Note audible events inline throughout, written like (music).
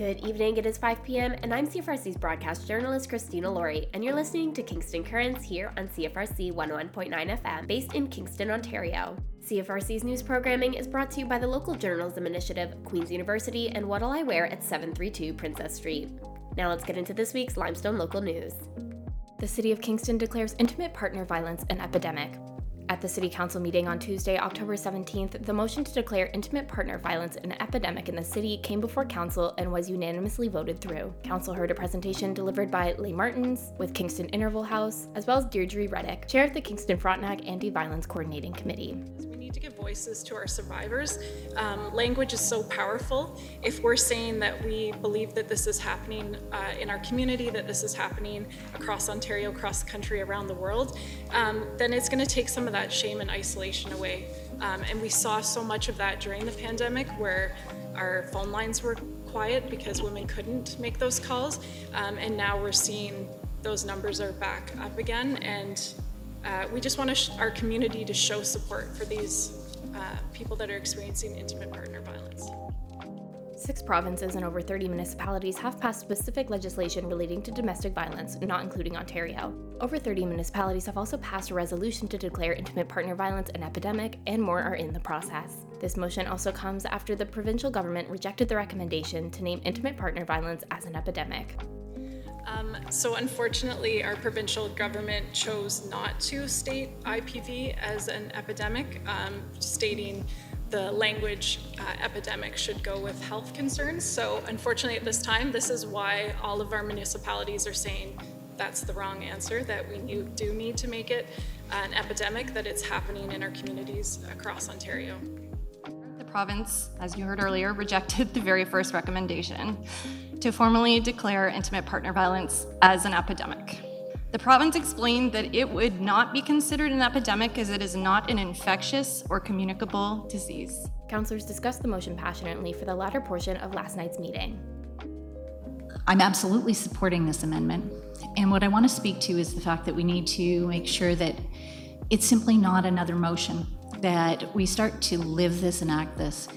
Good evening, it is 5 p.m., and I'm CFRC's broadcast journalist Christena Lawrie, and you're listening to Kingston Currents here on CFRC 101.9 FM, based in Kingston, Ontario. CFRC's news programming is brought to you by the local journalism initiative, Queen's University, and What'll I Wear at 732 Princess Street. Now let's get into this week's Limestone local news. The City of Kingston declares intimate partner violence an epidemic. At the City Council meeting on Tuesday, October 17th, the motion to declare intimate partner violence an epidemic in the city came before Council and was unanimously voted through. Council heard a presentation delivered by Leigh Martins with Kingston Interval House, as well as Deirdre Reddick, chair of the Kingston Frontenac Anti Violence Coordinating Committee voices to our survivors. Um, language is so powerful. If we're saying that we believe that this is happening uh, in our community, that this is happening across Ontario, across the country, around the world, um, then it's going to take some of that shame and isolation away. Um, and we saw so much of that during the pandemic where our phone lines were quiet because women couldn't make those calls. Um, and now we're seeing those numbers are back up again. And uh, we just want sh- our community to show support for these uh, people that are experiencing intimate partner violence. Six provinces and over 30 municipalities have passed specific legislation relating to domestic violence, not including Ontario. Over 30 municipalities have also passed a resolution to declare intimate partner violence an epidemic, and more are in the process. This motion also comes after the provincial government rejected the recommendation to name intimate partner violence as an epidemic. Um, so unfortunately, our provincial government chose not to state IPV as an epidemic, um, stating the language uh, epidemic should go with health concerns. So unfortunately, at this time, this is why all of our municipalities are saying that's the wrong answer, that we do need to make it an epidemic, that it's happening in our communities across Ontario. The province, as you heard earlier, rejected the very first recommendation to formally declare intimate partner violence as an epidemic. The province explained that it would not be considered an epidemic as it is not an infectious or communicable disease. Councillors discussed the motion passionately for the latter portion of last night's meeting. I'm absolutely supporting this amendment. And what I want to speak to is the fact that we need to make sure that it's simply not another motion, that we start to live this and act this.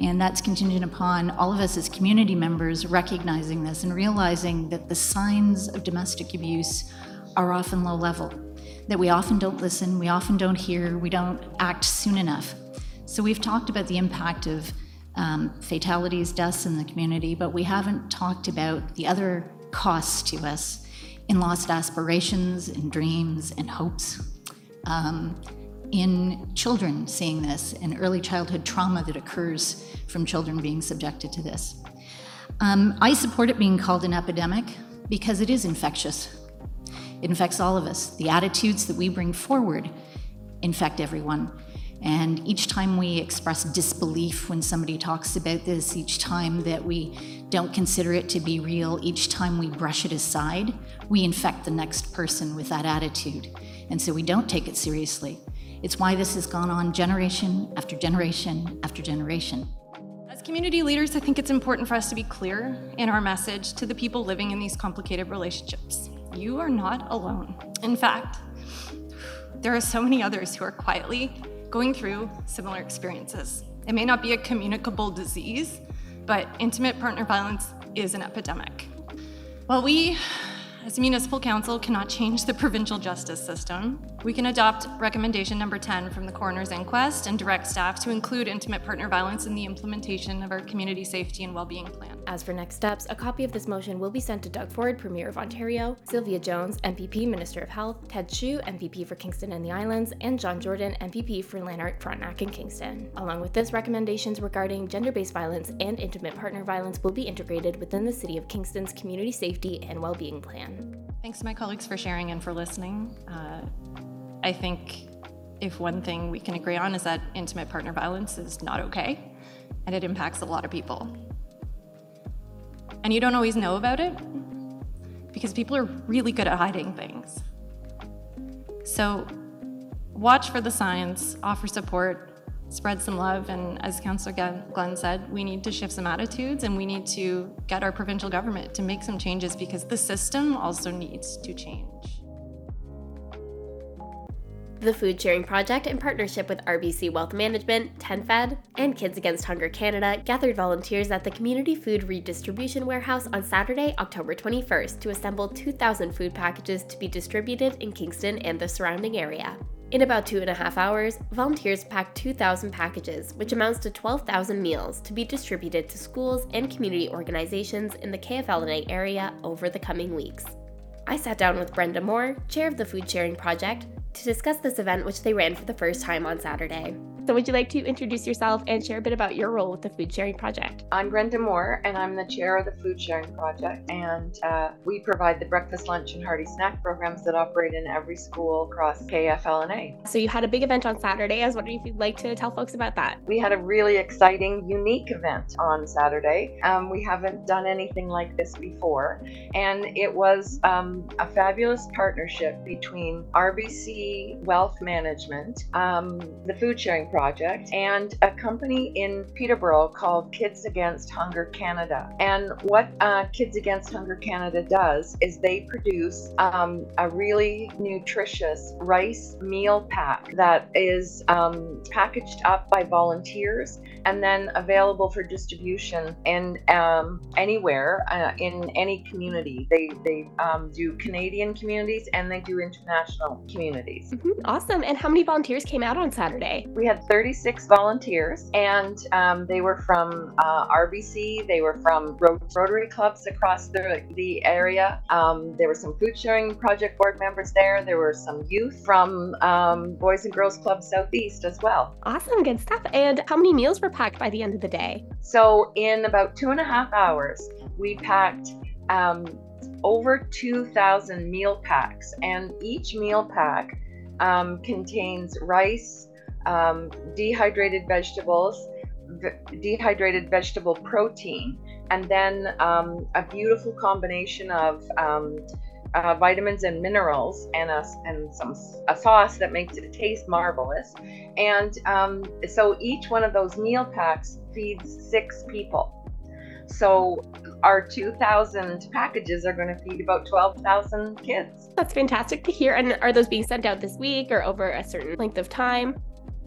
And that's contingent upon all of us as community members recognizing this and realizing that the signs of domestic abuse are often low level, that we often don't listen, we often don't hear, we don't act soon enough. So we've talked about the impact of um, fatalities, deaths in the community, but we haven't talked about the other costs to us in lost aspirations and dreams and hopes. Um, in children seeing this and early childhood trauma that occurs from children being subjected to this. Um, I support it being called an epidemic because it is infectious. It infects all of us. The attitudes that we bring forward infect everyone. And each time we express disbelief when somebody talks about this, each time that we don't consider it to be real, each time we brush it aside, we infect the next person with that attitude. And so we don't take it seriously. It's why this has gone on generation after generation after generation. As community leaders, I think it's important for us to be clear in our message to the people living in these complicated relationships. You are not alone. In fact, there are so many others who are quietly going through similar experiences. It may not be a communicable disease, but intimate partner violence is an epidemic. While we as municipal council cannot change the provincial justice system, we can adopt recommendation number 10 from the coroner's inquest and direct staff to include intimate partner violence in the implementation of our community safety and well-being plan. As for next steps, a copy of this motion will be sent to Doug Ford, Premier of Ontario, Sylvia Jones, MPP, Minister of Health, Ted Hsu, MPP for Kingston and the Islands, and John Jordan, MPP for Lanark, Frontenac, and Kingston. Along with this, recommendations regarding gender-based violence and intimate partner violence will be integrated within the City of Kingston's community safety and well-being plan. Thanks to my colleagues for sharing and for listening. Uh, I think if one thing we can agree on is that intimate partner violence is not okay and it impacts a lot of people. And you don't always know about it because people are really good at hiding things. So watch for the signs, offer support, spread some love. And as Councillor Glenn said, we need to shift some attitudes and we need to get our provincial government to make some changes because the system also needs to change. The Food Sharing Project, in partnership with RBC Wealth Management, TenFed, and Kids Against Hunger Canada, gathered volunteers at the Community Food Redistribution Warehouse on Saturday, October 21st, to assemble 2,000 food packages to be distributed in Kingston and the surrounding area. In about two and a half hours, volunteers packed 2,000 packages, which amounts to 12,000 meals, to be distributed to schools and community organizations in the KFL&A area over the coming weeks. I sat down with Brenda Moore, chair of the Food Sharing Project, to discuss this event, which they ran for the first time on Saturday. So, would you like to introduce yourself and share a bit about your role with the Food Sharing Project? I'm Brenda Moore, and I'm the chair of the Food Sharing Project. And uh, we provide the breakfast, lunch, and hearty snack programs that operate in every school across KFL&A. So, you had a big event on Saturday. I was wondering if you'd like to tell folks about that. We had a really exciting, unique event on Saturday. Um, we haven't done anything like this before, and it was um, a fabulous partnership between RBC Wealth Management, um, the Food Sharing Project Project and a company in Peterborough called Kids Against Hunger Canada. And what uh, Kids Against Hunger Canada does is they produce um, a really nutritious rice meal pack that is um, packaged up by volunteers and then available for distribution in um, anywhere uh, in any community. They they um, do Canadian communities and they do international communities. Mm-hmm. Awesome! And how many volunteers came out on Saturday? We had 36 volunteers, and um, they were from uh, RBC. They were from Rotary clubs across the the area. Um, there were some food sharing project board members there. There were some youth from um, Boys and Girls Club Southeast as well. Awesome, good stuff. And how many meals were packed by the end of the day? So in about two and a half hours, we packed. Um, over 2,000 meal packs, and each meal pack um, contains rice, um, dehydrated vegetables, dehydrated vegetable protein, and then um, a beautiful combination of um, uh, vitamins and minerals, and a and some a sauce that makes it taste marvelous. And um, so each one of those meal packs feeds six people. So our 2,000 packages are going to feed about 12,000 kids. That's fantastic to hear. And are those being sent out this week or over a certain length of time?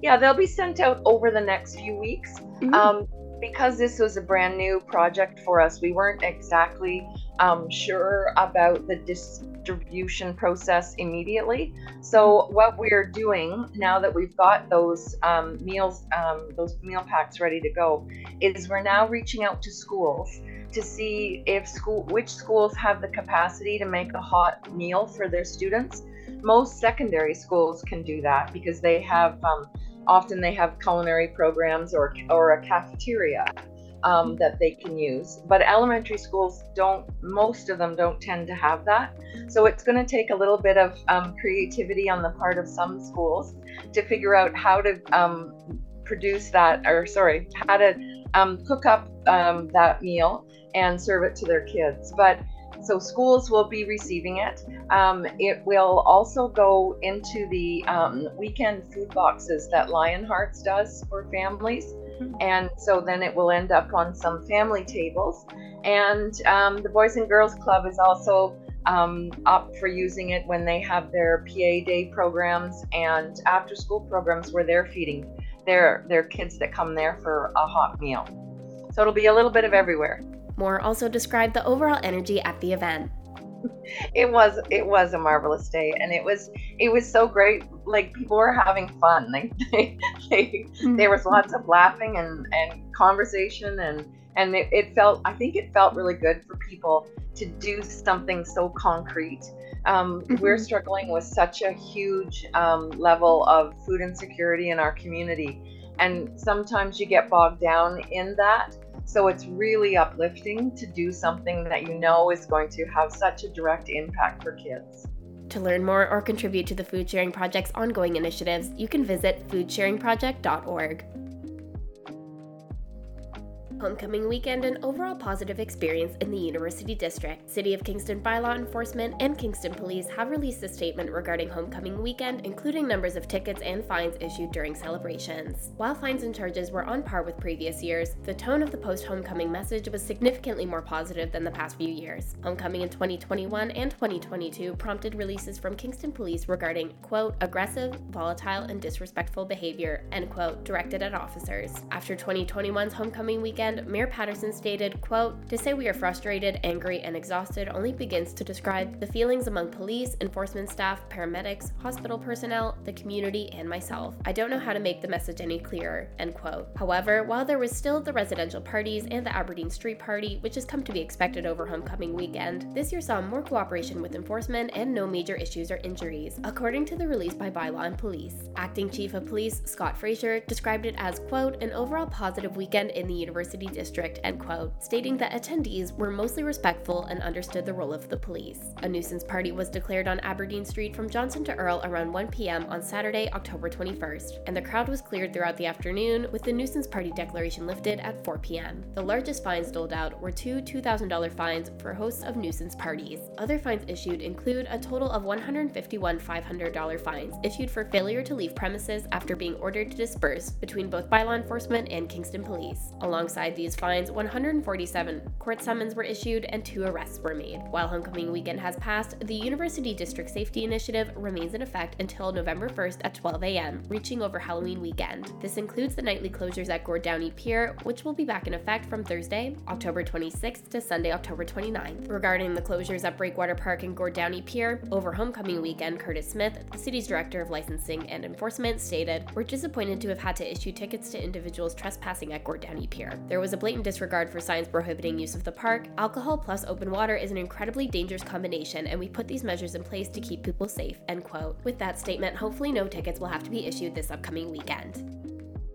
Yeah, they'll be sent out over the next few weeks. Mm-hmm. Um, because this was a brand new project for us, we weren't exactly um, sure about the distribution process immediately. So what we're doing now that we've got those um, meals, um, those meal packs ready to go, is we're now reaching out to schools to see if school, which schools have the capacity to make a hot meal for their students. Most secondary schools can do that because they have um, often they have culinary programs or, or a cafeteria um, that they can use. But elementary schools don't, most of them don't tend to have that. So it's going to take a little bit of um, creativity on the part of some schools to figure out how to um, produce that, or sorry, how to um, cook up um, that meal and serve it to their kids. But so schools will be receiving it. Um, it will also go into the um, weekend food boxes that Lionhearts does for families. Mm-hmm. And so then it will end up on some family tables. And um, the Boys and Girls Club is also um, up for using it when they have their PA day programs and after school programs where they're feeding their, their kids that come there for a hot meal. So it'll be a little bit of everywhere. Moore also described the overall energy at the event. It was it was a marvelous day, and it was it was so great. Like people were having fun. (laughs) Like they, they, mm-hmm. there was lots of laughing and and conversation, and and it, it felt I think it felt really good for people to do something so concrete. Um, mm-hmm. We're struggling with such a huge um, level of food insecurity in our community, and sometimes you get bogged down in that so it's really uplifting to do something that you know is going to have such a direct impact for kids. To learn more or contribute to the Food Sharing Project's ongoing initiatives, you can visit foodsharingproject.org. Homecoming weekend an overall positive experience in the University District. City of Kingston bylaw enforcement and Kingston Police have released a statement regarding homecoming weekend, including numbers of tickets and fines issued during celebrations. While fines and charges were on par with previous years, the tone of the post homecoming message was significantly more positive than the past few years. Homecoming in 2021 and 2022 prompted releases from Kingston Police regarding, quote, aggressive, volatile, and disrespectful behavior, end quote, directed at officers. After 2021's homecoming weekend, Mayor Paterson stated, quote, to say we are frustrated, angry, and exhausted only begins to describe the feelings among police, enforcement staff, paramedics, hospital personnel, the community, and myself. I don't know how to make the message any clearer, end quote. However, while there was still the residential parties and the Aberdeen Street Party, which has come to be expected over homecoming weekend, this year saw more cooperation with enforcement and no major issues or injuries, according to the release by Bylaw and Police. Acting Chief of Police Scott Fraser described it as, quote, an overall positive weekend in the University District, end quote, stating that attendees were mostly respectful and understood the role of the police. A nuisance party was declared on Aberdeen Street from Johnson to Earl around 1 p.m. on Saturday, October 21st, and the crowd was cleared throughout the afternoon with the nuisance party declaration lifted at 4 p.m. The largest fines doled out were two $2,000 fines for hosts of nuisance parties. Other fines issued include a total of 151 $500 fines issued for failure to leave premises after being ordered to disperse between both bylaw enforcement and Kingston Police. Alongside these fines, 147 court summons were issued and two arrests were made. While homecoming weekend has passed, the University District Safety Initiative remains in effect until November 1st at 12 a.m., reaching over Halloween weekend. This includes the nightly closures at Gord Downie Pier, which will be back in effect from Thursday, October 26th to Sunday, October 29th. Regarding the closures at Breakwater Park and Gord Downie Pier, over homecoming weekend, Curtis Smith, the city's director of licensing and enforcement, stated, We're disappointed to have had to issue tickets to individuals trespassing at Gord Downie Pier. There was a blatant disregard for signs prohibiting use of the park. Alcohol plus open water is an incredibly dangerous combination, and we put these measures in place to keep people safe. End quote. With that statement, hopefully no tickets will have to be issued this upcoming weekend.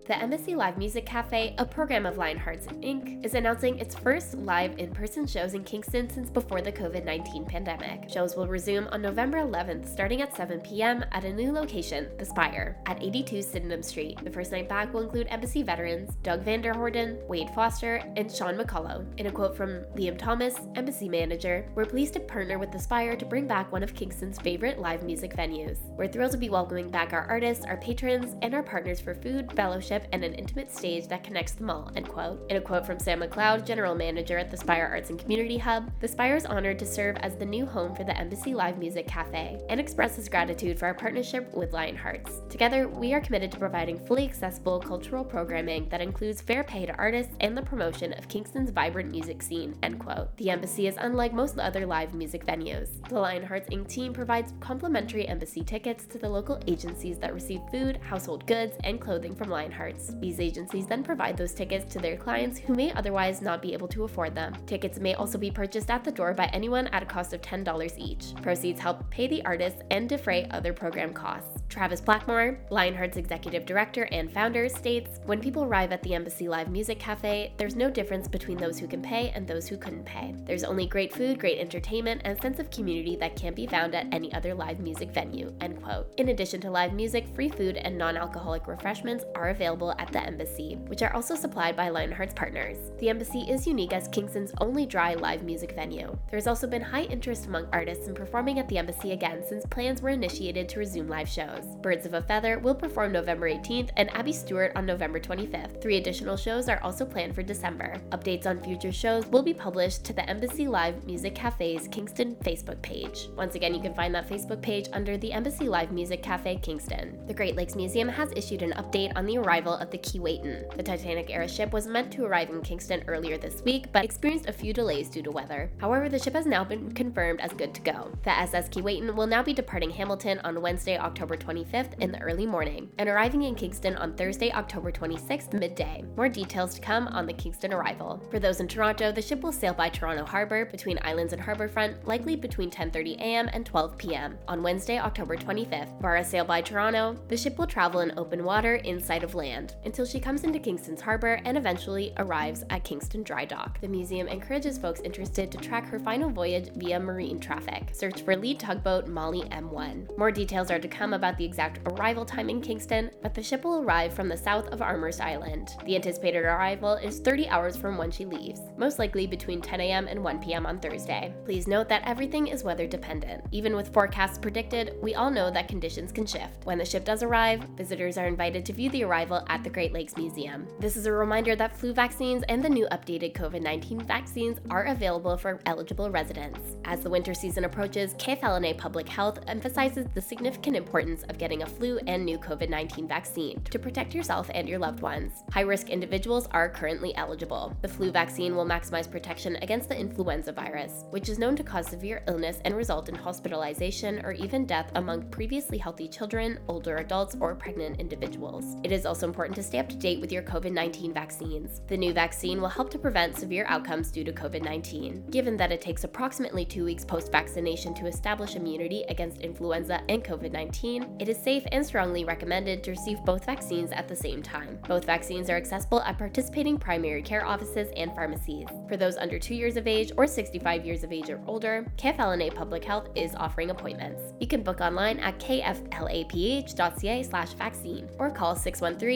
The Embassy Live Music Cafe, a program of Lionhearts Inc., is announcing its first live in person shows in Kingston since before the COVID 19 pandemic. Shows will resume on November 11th, starting at 7 p.m. at a new location, The Spire, at 82 Sydenham Street. The first night back will include Embassy veterans Doug Vanderhorden, Wade Foster, and Sean McCullough. In a quote from Liam Thomas, Embassy manager, we're pleased to partner with The Spire to bring back one of Kingston's favorite live music venues. We're thrilled to be welcoming back our artists, our patrons, and our partners for food, fellowship, and an intimate stage that connects them all, end quote. In a quote from Sam McLeod, general manager at the Spire Arts and Community Hub, the Spire is honored to serve as the new home for the Embassy Live Music Cafe and expresses gratitude for our partnership with Lionhearts. Together, we are committed to providing fully accessible cultural programming that includes fair pay to artists and the promotion of Kingston's vibrant music scene, end quote. The Embassy is unlike most other live music venues. The Lionhearts Inc. team provides complimentary Embassy tickets to the local agencies that receive food, household goods, and clothing from Lionhearts. These agencies then provide those tickets to their clients who may otherwise not be able to afford them. Tickets may also be purchased at the door by anyone at a cost of $10 each. Proceeds help pay the artists and defray other program costs. Travis Blackmore, Lionheart's executive director and founder, states When people arrive at the Embassy Live Music Cafe, there's no difference between those who can pay and those who couldn't pay. There's only great food, great entertainment, and a sense of community that can't be found at any other live music venue. End quote. In addition to live music, free food and non alcoholic refreshments are available at the Embassy, which are also supplied by Lionheart's partners. The Embassy is unique as Kingston's only dry live music venue. There has also been high interest among artists in performing at the Embassy again since plans were initiated to resume live shows. Birds of a Feather will perform November 18th and Abby Stewart on November 25th. Three additional shows are also planned for December. Updates on future shows will be published to the Embassy Live Music Cafe's Kingston Facebook page. Once again, you can find that Facebook page under the Embassy Live Music Cafe Kingston. The Great Lakes Museum has issued an update on the arrival of the Keewatin. The Titanic era ship was meant to arrive in Kingston earlier this week, but experienced a few delays due to weather. However, the ship has now been confirmed as good to go. The SS Keewatin will now be departing Hamilton on Wednesday, October 25th in the early morning, and arriving in Kingston on Thursday, October 26th midday. More details to come on the Kingston arrival. For those in Toronto, the ship will sail by Toronto Harbor between Islands and Harbourfront, likely between 10:30 a.m. and 12 p.m. on Wednesday, October 25th. For a sail by Toronto, the ship will travel in open water inside of land land until she comes into Kingston's harbor and eventually arrives at Kingston Dry Dock. The museum encourages folks interested to track her final voyage via marine traffic. Search for lead tugboat Molly M1. More details are to come about the exact arrival time in Kingston, but the ship will arrive from the south of Amherst Island. The anticipated arrival is 30 hours from when she leaves, most likely between 10 a.m. and 1 p.m. on Thursday. Please note that everything is weather dependent. Even with forecasts predicted, we all know that conditions can shift. When the ship does arrive, visitors are invited to view the arrival at the Great Lakes Museum. This is a reminder that flu vaccines and the new updated COVID 19 vaccines are available for eligible residents. As the winter season approaches, KFL&A Public Health emphasizes the significant importance of getting a flu and new COVID 19 vaccine to protect yourself and your loved ones. High risk individuals are currently eligible. The flu vaccine will maximize protection against the influenza virus, which is known to cause severe illness and result in hospitalization or even death among previously healthy children, older adults, or pregnant individuals. It is also important to stay up to date with your COVID 19 vaccines. The new vaccine will help to prevent severe outcomes due to COVID 19. Given that it takes approximately two weeks post vaccination to establish immunity against influenza and COVID 19, it is safe and strongly recommended to receive both vaccines at the same time. Both vaccines are accessible at participating primary care offices and pharmacies. For those under 2 years of age or 65 years of age or older, KFL&A Public Health is offering appointments. You can book online at kflaph.ca slash vaccine or call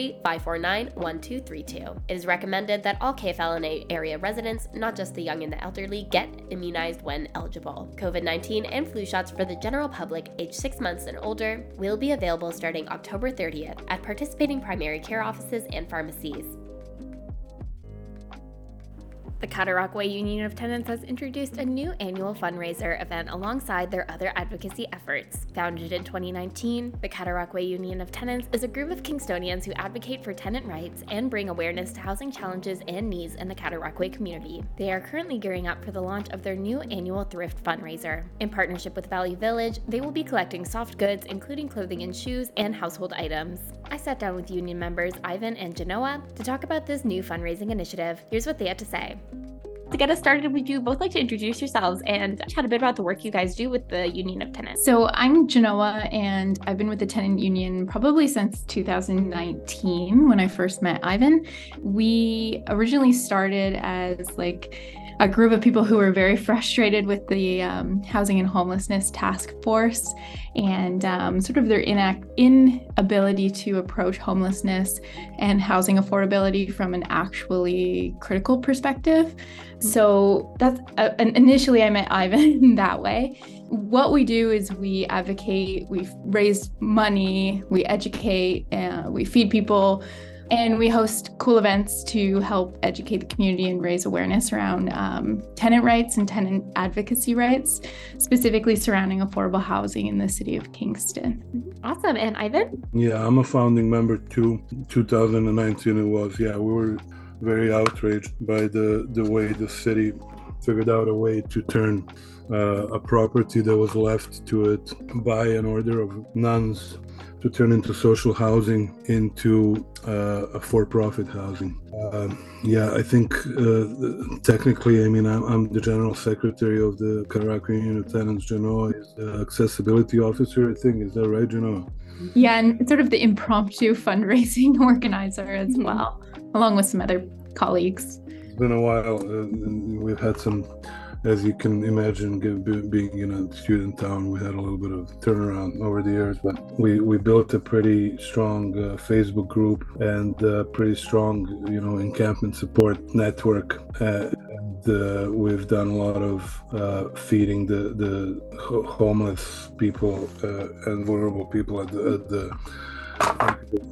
613-549-1232. It is recommended that all KFL&A area residents, not just the young and the elderly, get immunized when eligible. COVID-19 and flu shots for the general public aged 6 months and older will be available starting October 30th at participating primary care offices and pharmacies. The Cataraqui Union of Tenants has introduced a new annual fundraiser event alongside their other advocacy efforts. Founded in 2019, the Cataraqui Union of Tenants is a group of Kingstonians who advocate for tenant rights and bring awareness to housing challenges and needs in the Cataraqui community. They are currently gearing up for the launch of their new annual thrift fundraiser. In partnership with Value Village, they will be collecting soft goods, including clothing and shoes, and household items. I sat down with union members Ivan and Genoa to talk about this new fundraising initiative. Here's what they had to say. To get us started, would you both like to introduce yourselves and chat a bit about the work you guys do with the Union of Tenants? So, I'm Genoa, and I've been with the Tenant Union probably since 2019 when I first met Ivan. We originally started as like a group of people who were very frustrated with the um, housing and homelessness task force and um, sort of their inact- inability to approach homelessness and housing affordability from an actually critical perspective. So that's uh, initially I met Ivan (laughs) that way. What we do is we advocate, we raise money, we educate, uh, we feed people and we host cool events to help educate the community and raise awareness around um, tenant rights and tenant advocacy rights, specifically surrounding affordable housing in the city of Kingston. Awesome. And Ivan? Yeah, I'm a founding member too. 2019 it was. Yeah, we were very outraged by the, the way the city figured out a way to turn uh, a property that was left to it by an order of nuns to turn into social housing into uh, a for-profit housing. Uh, yeah, I think uh, technically, I mean, I'm, I'm, the general secretary of the Cataraqui Union of Tenants. Genoa is the accessibility officer. I think is that right, Genoa? Yeah, and sort of the impromptu fundraising (laughs) organizer as well, along with some other colleagues. It's been a while. Uh, we've had some as you can imagine, being in a student town, we had a little bit of turnaround over the years, but we, we built a pretty strong uh, Facebook group and uh, pretty strong, you know, encampment support network. Uh, and uh, we've done a lot of uh, feeding the, the homeless people uh, and vulnerable people at the, at the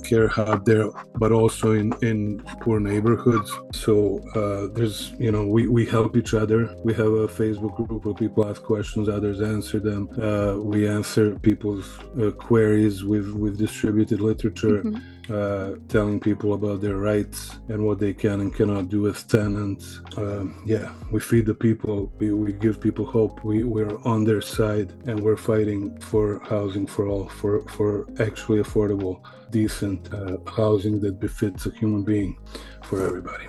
care hub there, but also in, in poor neighborhoods. So uh, there's, you know, we, we help each other. We have a Facebook group where people ask questions, others answer them. Uh, we answer people's uh, queries. We've, we've distributed literature. Mm-hmm. Uh, telling people about their rights and what they can and cannot do as tenants. Um, yeah, we feed the people, we, we give people hope. We, we're on their side and we're fighting for housing for all, for, for actually affordable, decent uh, housing that befits a human being for everybody.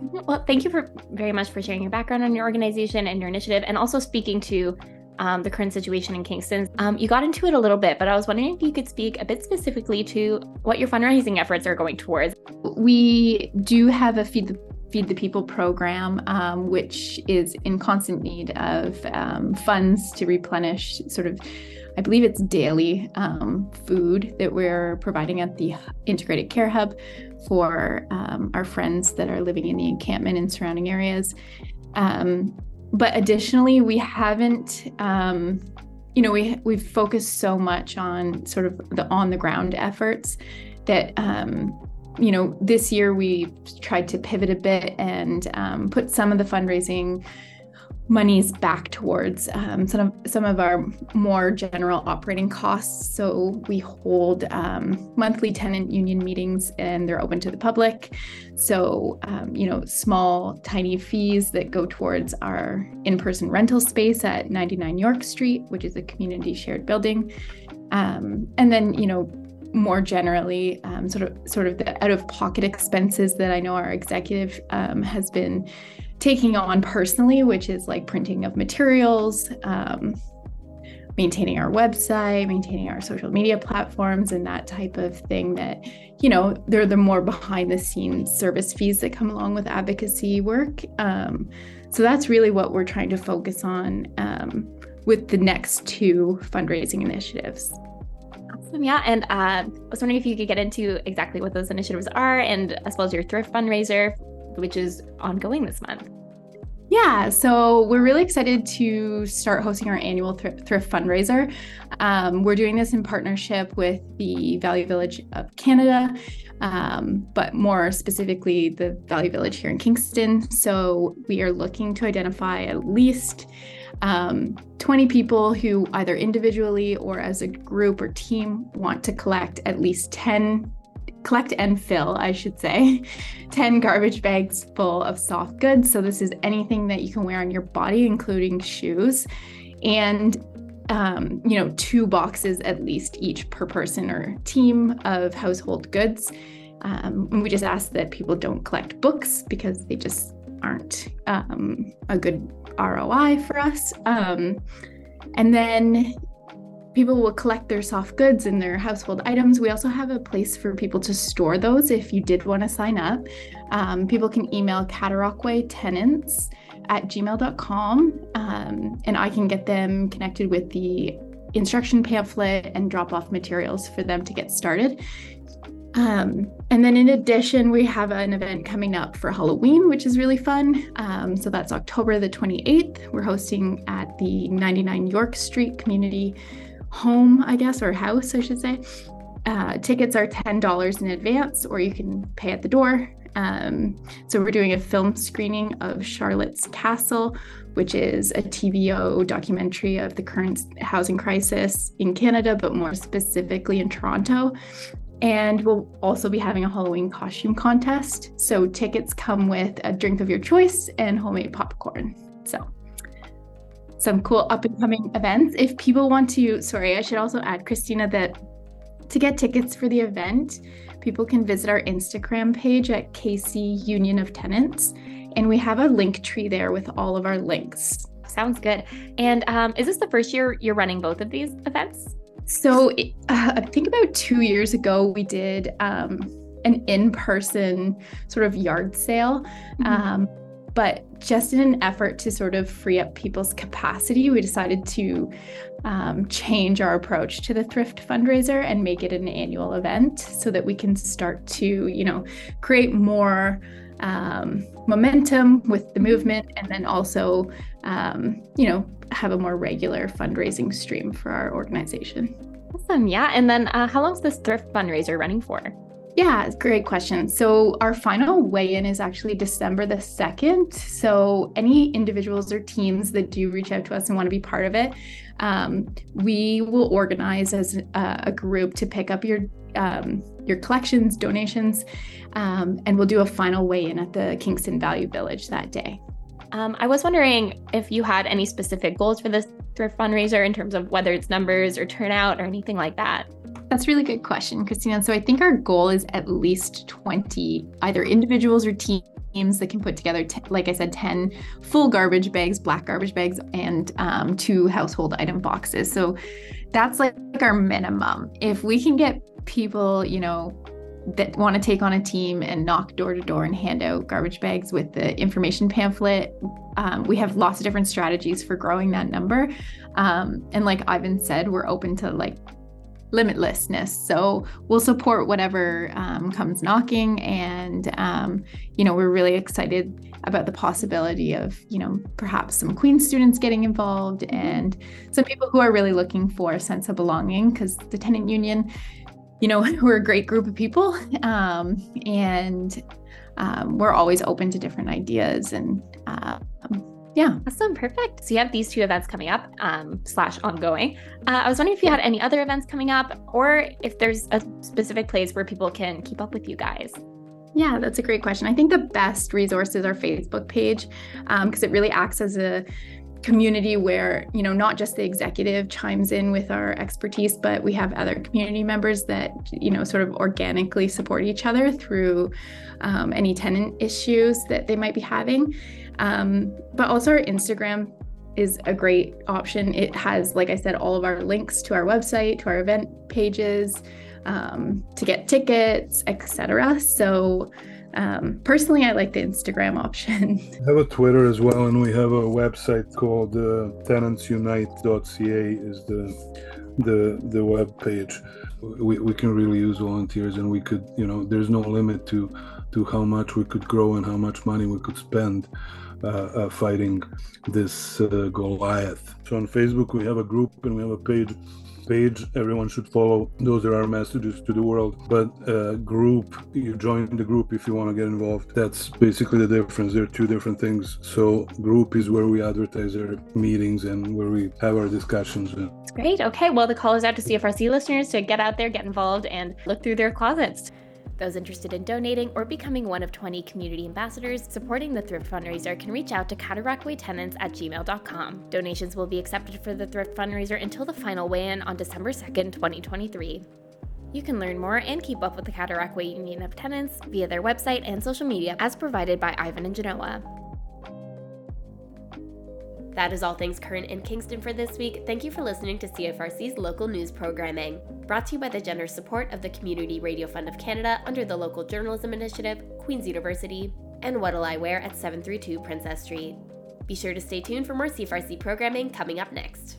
Well, thank you for very much for sharing your background on your organization and your initiative, and also speaking to um, the current situation in Kingston. Um, you got into it a little bit, but I was wondering if you could speak a bit specifically to what your fundraising efforts are going towards. We do have a feed the Feed the People program, um, which is in constant need of um, funds to replenish sort of I believe it's daily um, food that we're providing at the Integrated Care Hub for um, our friends that are living in the encampment and surrounding areas. Um, but additionally, we haven't, um, you know, we we've focused so much on sort of the on the ground efforts that um, you know, this year we tried to pivot a bit and um, put some of the fundraising monies back towards um, some of some of our more general operating costs. So we hold um, monthly tenant union meetings, and they're open to the public. So um, you know, small, tiny fees that go towards our in-person rental space at 99 York Street, which is a community shared building, um, and then you know more generally, um, sort of sort of the out of pocket expenses that I know our executive um, has been taking on personally, which is like printing of materials, um, maintaining our website, maintaining our social media platforms, and that type of thing. That, you know, they're the more behind the scenes service fees that come along with advocacy work. Um, so that's really what we're trying to focus on um, with the next two fundraising initiatives. Awesome. Yeah. And uh, I was wondering if you could get into exactly what those initiatives are and as well as your thrift fundraiser which is ongoing this month. Yeah, so we're really excited to start hosting our annual thrift, thrift fundraiser. Um, we're doing this in partnership with the Value Village of Canada, um, but more specifically, the Value Village here in Kingston. So we are looking to identify at least um, 20 people who either individually or as a group or team want to collect at least 10 collect and fill, I should say, (laughs) 10 garbage bags full of soft goods. So, this is anything that you can wear on your body, including shoes. And um, you know, two boxes at least each per person or team of household goods. Um, we just ask that people don't collect books because they just aren't um, a good ROI for us. Um, and then people will collect their soft goods and their household items. We also have a place for people to store those if you did want to sign up. Um, people can email Cataraqui tenants at gmail.com um, and I can get them connected with the instruction pamphlet and drop off materials for them to get started. Um, and then in addition, we have an event coming up for Halloween, which is really fun. Um, so that's October the 28th. We're hosting at the 99 York Street Community home, I guess, or house, I should say. Uh, tickets are $10 in advance, or you can pay at the door. Um, so, we're doing a film screening of Charlotte's Castle, which is a TVO documentary of the current housing crisis in Canada, but more specifically in Toronto. And we'll also be having a Halloween costume contest. So, tickets come with a drink of your choice and homemade popcorn. So, some cool up and coming events. If people want to, sorry, I should also add, Christena, that to get tickets for the event, people can visit our Instagram page at KC Union of Tenants. And we have a link tree there with all of our links. Sounds good. And um, is this the first year you're running both of these events? So uh, I think about two years ago, we did um, an in person sort of yard sale. Mm-hmm. Um, but just in an effort to sort of free up people's capacity, we decided to um, change our approach to the thrift fundraiser and make it an annual event so that we can start to, you know, create more um, momentum with the movement and then also, um, you know, have a more regular fundraising stream for our organization. Awesome. Yeah. And then uh, how long is this thrift fundraiser running for? Yeah, great question. So, our final weigh in is actually December the 2nd. So, any individuals or teams that do reach out to us and want to be part of it, um, we will organize as a, a, group to pick up your um, your collections, donations, um, and we'll do a final weigh in at the Kingston Value Village that day. Um, I was wondering if you had any specific goals for this thrift fundraiser in terms of whether it's numbers or turnout or anything like that. That's a really good question, Christena. So I think our goal is at least 20 either individuals or teams teams that can put together, t- like I said, 10 full garbage bags, black garbage bags, and um, two household item boxes. So that's like our minimum. If we can get people, you know, that want to take on a team and knock door to door and hand out garbage bags with the information pamphlet. Um, we have lots of different strategies for growing that number. Um, and like Ivan said, we're open to like limitlessness. So we'll support whatever um, comes knocking. And, um, you know, we're really excited about the possibility of, you know, perhaps some Queen students getting involved and some people who are really looking for a sense of belonging because the tenant union, you know, (laughs) we're a great group of people. Um, and um, we're always open to different ideas and, uh, yeah. Awesome. Perfect. So you have these two events coming up, um, slash ongoing. Uh, I was wondering if you had any other events coming up or if there's a specific place where people can keep up with you guys. Yeah, that's a great question. I think the best resource is our Facebook page because um, it really acts as a community where you know not just the executive chimes in with our expertise but we have other community members that you know sort of organically support each other through um, any tenant issues that they might be having um, but also our Instagram is a great option. It has, like I said, all of our links to our website, to our event pages, um, to get tickets, etc. So um, personally, I like the Instagram option. (laughs) We have a Twitter as well, and we have a website called uh, tenantsunite.ca is the the the web page. We, we can really use volunteers, and we could, you know, there's no limit to to how much we could grow and how much money we could spend uh, uh, fighting this uh, Goliath. So on Facebook we have a group and we have a page. Page everyone should follow. Those are our messages to the world. But uh, group, you join the group if you want to get involved. That's basically the difference. There are two different things. So group is where we advertise our meetings and where we have our discussions. That's great. Okay. Well, the call is out to CFRC listeners to get out there, get involved, and look through their closets. Those interested in donating or becoming one of 20 community ambassadors supporting the Thrift Fundraiser can reach out to cataraqui at gmail.com. Donations will be accepted for the Thrift Fundraiser until the final weigh in on December 2nd, 2023. You can learn more and keep up with the Cataraqui Union of Tenants via their website and social media as provided by Ivan and Genoa. That is all things current in Kingston for this week. Thank you for listening to CFRC's local news programming. Brought to you by the generous support of the Community Radio Fund of Canada under the Local Journalism Initiative, Queen's University, and What'll I Wear at 732 Princess Street. Be sure to stay tuned for more CFRC programming coming up next.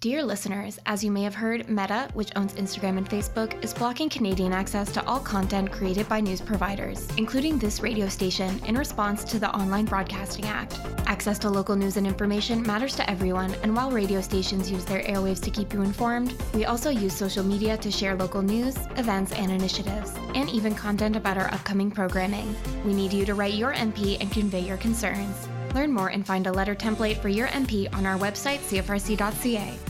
Dear listeners, as you may have heard, Meta, which owns Instagram and Facebook, is blocking Canadian access to all content created by news providers, including this radio station, in response to the Online Broadcasting Act. Access to local news and information matters to everyone, and while radio stations use their airwaves to keep you informed, we also use social media to share local news, events, and initiatives, and even content about our upcoming programming. We need you to write your MP and convey your concerns. Learn more and find a letter template for your MP on our website, cfrc.ca.